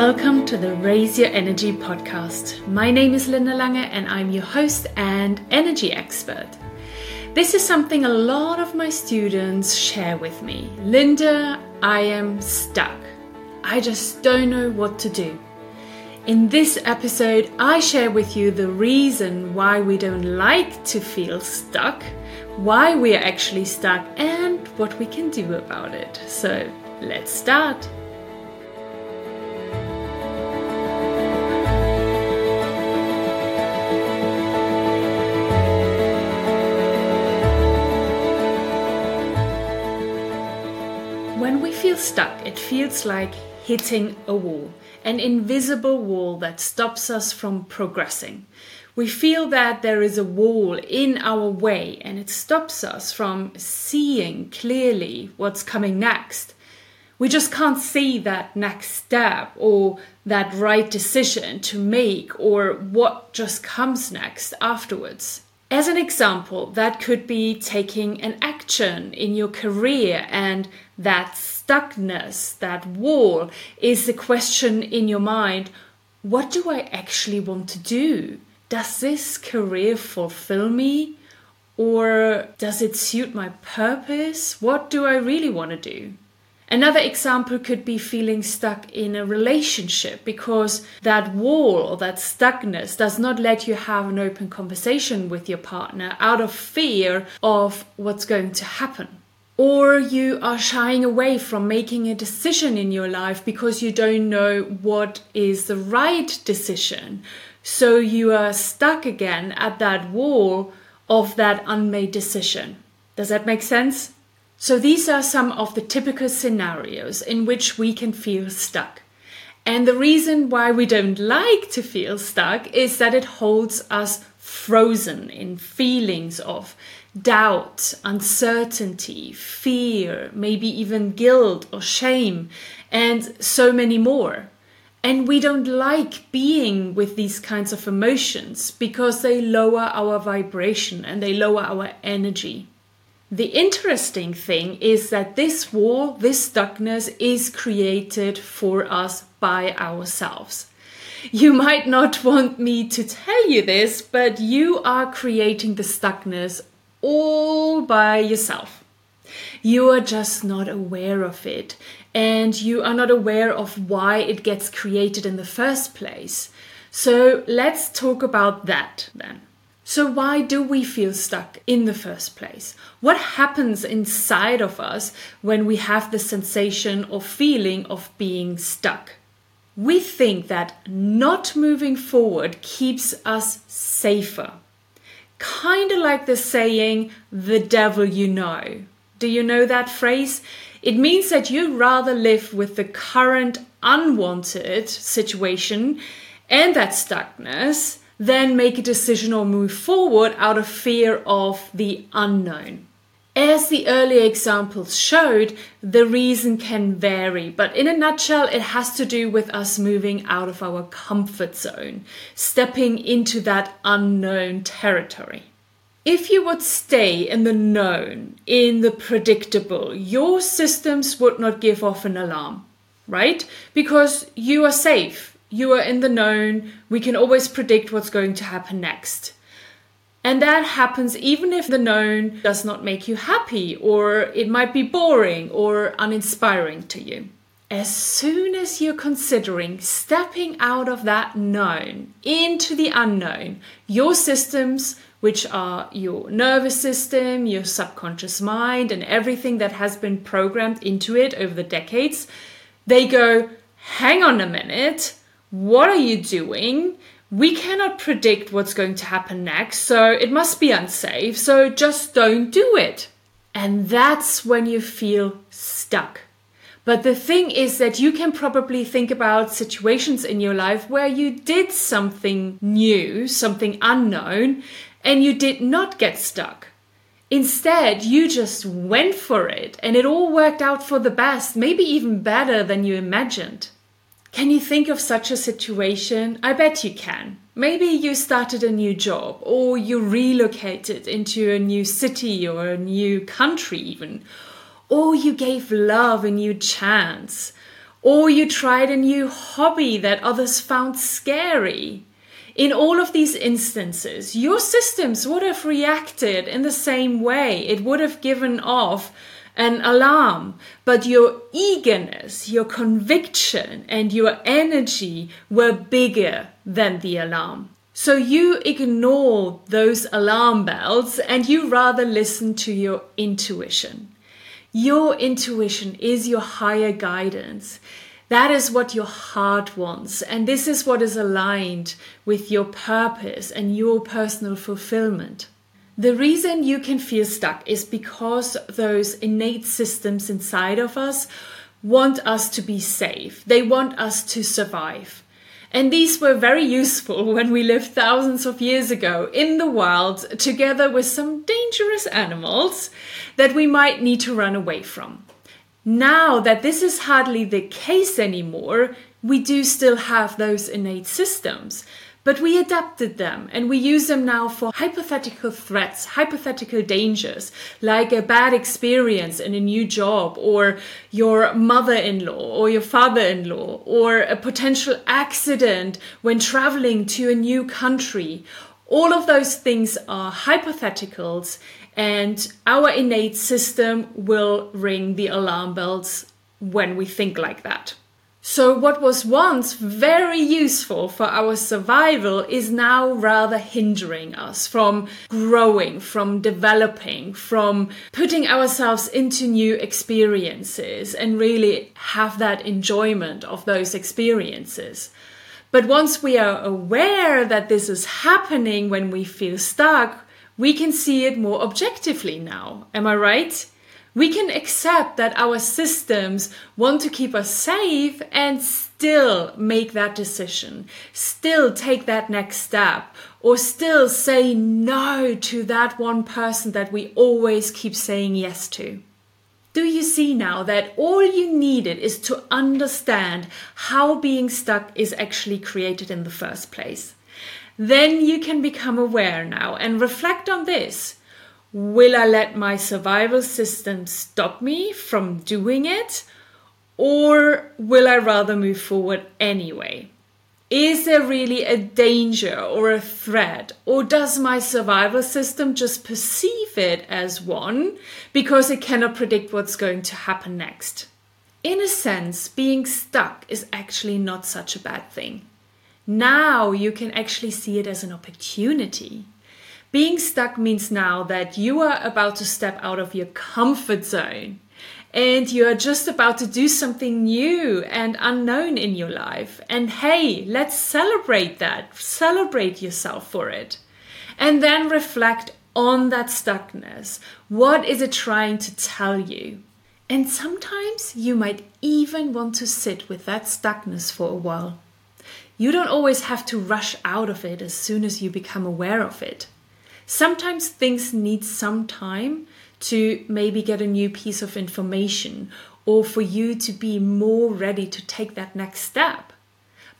Welcome to the Raise Your Energy podcast. My name is Linda Lange and I'm your host and energy expert. This is something a lot of my students share with me. Linda, I am stuck. I just don't know what to do. In this episode, I share with you the reason why we don't like to feel stuck, why we are actually stuck, and what we can do about it. So, let's start. Stuck, it feels like hitting a wall, an invisible wall that stops us from progressing. We feel that there is a wall in our way and it stops us from seeing clearly what's coming next. We just can't see that next step or that right decision to make or what just comes next afterwards. As an example, that could be taking an action in your career, and that stuckness, that wall, is the question in your mind what do I actually want to do? Does this career fulfill me? Or does it suit my purpose? What do I really want to do? Another example could be feeling stuck in a relationship because that wall or that stuckness does not let you have an open conversation with your partner out of fear of what's going to happen. Or you are shying away from making a decision in your life because you don't know what is the right decision. So you are stuck again at that wall of that unmade decision. Does that make sense? So these are some of the typical scenarios in which we can feel stuck. And the reason why we don't like to feel stuck is that it holds us frozen in feelings of doubt, uncertainty, fear, maybe even guilt or shame, and so many more. And we don't like being with these kinds of emotions because they lower our vibration and they lower our energy. The interesting thing is that this wall, this stuckness, is created for us by ourselves. You might not want me to tell you this, but you are creating the stuckness all by yourself. You are just not aware of it, and you are not aware of why it gets created in the first place. So let's talk about that then. So, why do we feel stuck in the first place? What happens inside of us when we have the sensation or feeling of being stuck? We think that not moving forward keeps us safer. Kind of like the saying, the devil you know. Do you know that phrase? It means that you rather live with the current unwanted situation and that stuckness than make a decision or move forward out of fear of the unknown. As the earlier examples showed, the reason can vary, but in a nutshell, it has to do with us moving out of our comfort zone, stepping into that unknown territory. If you would stay in the known, in the predictable, your systems would not give off an alarm, right? Because you are safe you are in the known. We can always predict what's going to happen next. And that happens even if the known does not make you happy, or it might be boring or uninspiring to you. As soon as you're considering stepping out of that known into the unknown, your systems, which are your nervous system, your subconscious mind, and everything that has been programmed into it over the decades, they go, hang on a minute, what are you doing? We cannot predict what's going to happen next, so it must be unsafe, so just don't do it. And that's when you feel stuck. But the thing is that you can probably think about situations in your life where you did something new, something unknown, and you did not get stuck. Instead, you just went for it and it all worked out for the best, maybe even better than you imagined. Can you think of such a situation? I bet you can. Maybe you started a new job or you relocated into a new city or a new country, even. Or you gave love a new chance. or you tried a new hobby that others found scary. In all of these instances, your systems would have reacted in the same way. It would have given off an alarm, but your eagerness, your conviction, and your energy were bigger than the alarm. So you ignore those alarm bells and you rather listen to your intuition. Your intuition is your higher guidance. That is what your heart wants, and this is what is aligned with your purpose and your personal fulfillment. The reason you can feel stuck is because those innate systems inside of us want us to be safe. They want us to survive. And these were very useful when we lived thousands of years ago in the wild together with some dangerous animals that we might need to run away from. Now that this is hardly the case anymore, we do still have those innate systems. But we adapted them and we use them now for hypothetical threats, hypothetical dangers, like a bad experience in a new job, or your mother in law, or your father in law, or a potential accident when traveling to a new country. All of those things are hypotheticals and our innate system will ring the alarm bells when we think like that. So, what was once very useful for our survival is now rather hindering us from growing, from developing, from putting ourselves into new experiences and really have that enjoyment of those experiences. But once we are aware that this is happening when we feel stuck, we can see it more objectively now. Am I right? We can accept that our systems want to keep us safe and still make that decision, still take that next step, or still say no to that one person that we always keep saying yes to. Do you see now that all you needed is to understand how being stuck is actually created in the first place? then you can become aware now and reflect on this. Will I let my survival system stop me from doing it? Or will I rather move forward anyway? Is there really a danger or a threat? Or does my survival system just perceive it as one because it cannot predict what's going to happen next? In a sense, being stuck is actually not such a bad thing. Now you can actually see it as an opportunity. Being stuck means now that you are about to step out of your comfort zone and you are just about to do something new and unknown in your life. And hey, let's celebrate that. Celebrate yourself for it. And then reflect on that stuckness. What is it trying to tell you? And sometimes you might even want to sit with that stuckness for a while. You don't always have to rush out of it as soon as you become aware of it. Sometimes things need some time to maybe get a new piece of information or for you to be more ready to take that next step.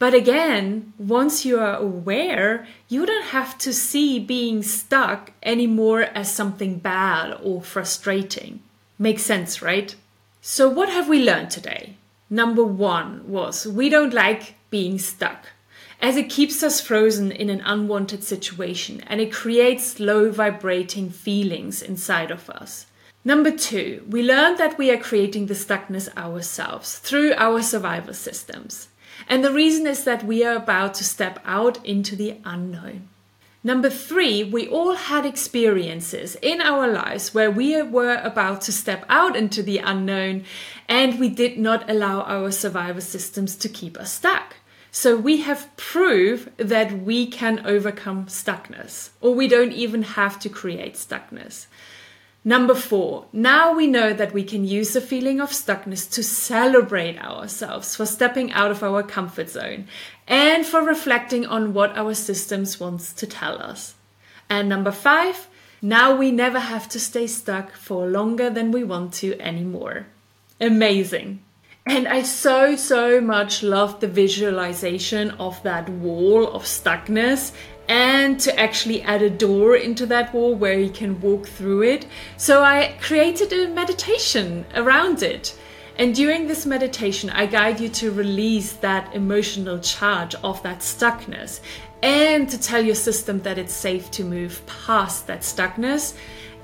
But again, once you are aware, you don't have to see being stuck anymore as something bad or frustrating. Makes sense, right? So, what have we learned today? Number one was we don't like being stuck, as it keeps us frozen in an unwanted situation and it creates low vibrating feelings inside of us. Number two, we learn that we are creating the stuckness ourselves through our survival systems. And the reason is that we are about to step out into the unknown. Number three, we all had experiences in our lives where we were about to step out into the unknown and we did not allow our survival systems to keep us stuck. So we have proof that we can overcome stuckness, or we don't even have to create stuckness. Number four, now we know that we can use the feeling of stuckness to celebrate ourselves for stepping out of our comfort zone and for reflecting on what our systems wants to tell us. And number five, now we never have to stay stuck for longer than we want to anymore. Amazing. And I so, so much love the visualization of that wall of stuckness and to actually add a door into that wall where you can walk through it. So I created a meditation around it. And during this meditation, I guide you to release that emotional charge of that stuckness and to tell your system that it's safe to move past that stuckness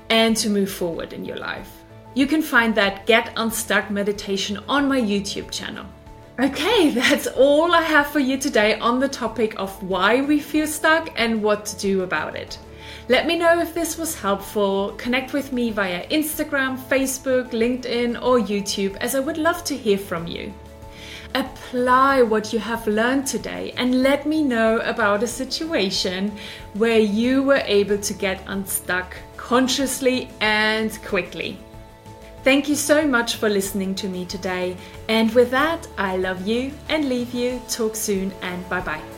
and to move forward in your life. You can find that Get Unstuck meditation on my YouTube channel. Okay, that's all I have for you today on the topic of why we feel stuck and what to do about it. Let me know if this was helpful. Connect with me via Instagram, Facebook, LinkedIn, or YouTube, as I would love to hear from you. Apply what you have learned today and let me know about a situation where you were able to get unstuck consciously and quickly. Thank you so much for listening to me today. And with that, I love you and leave you. Talk soon and bye bye.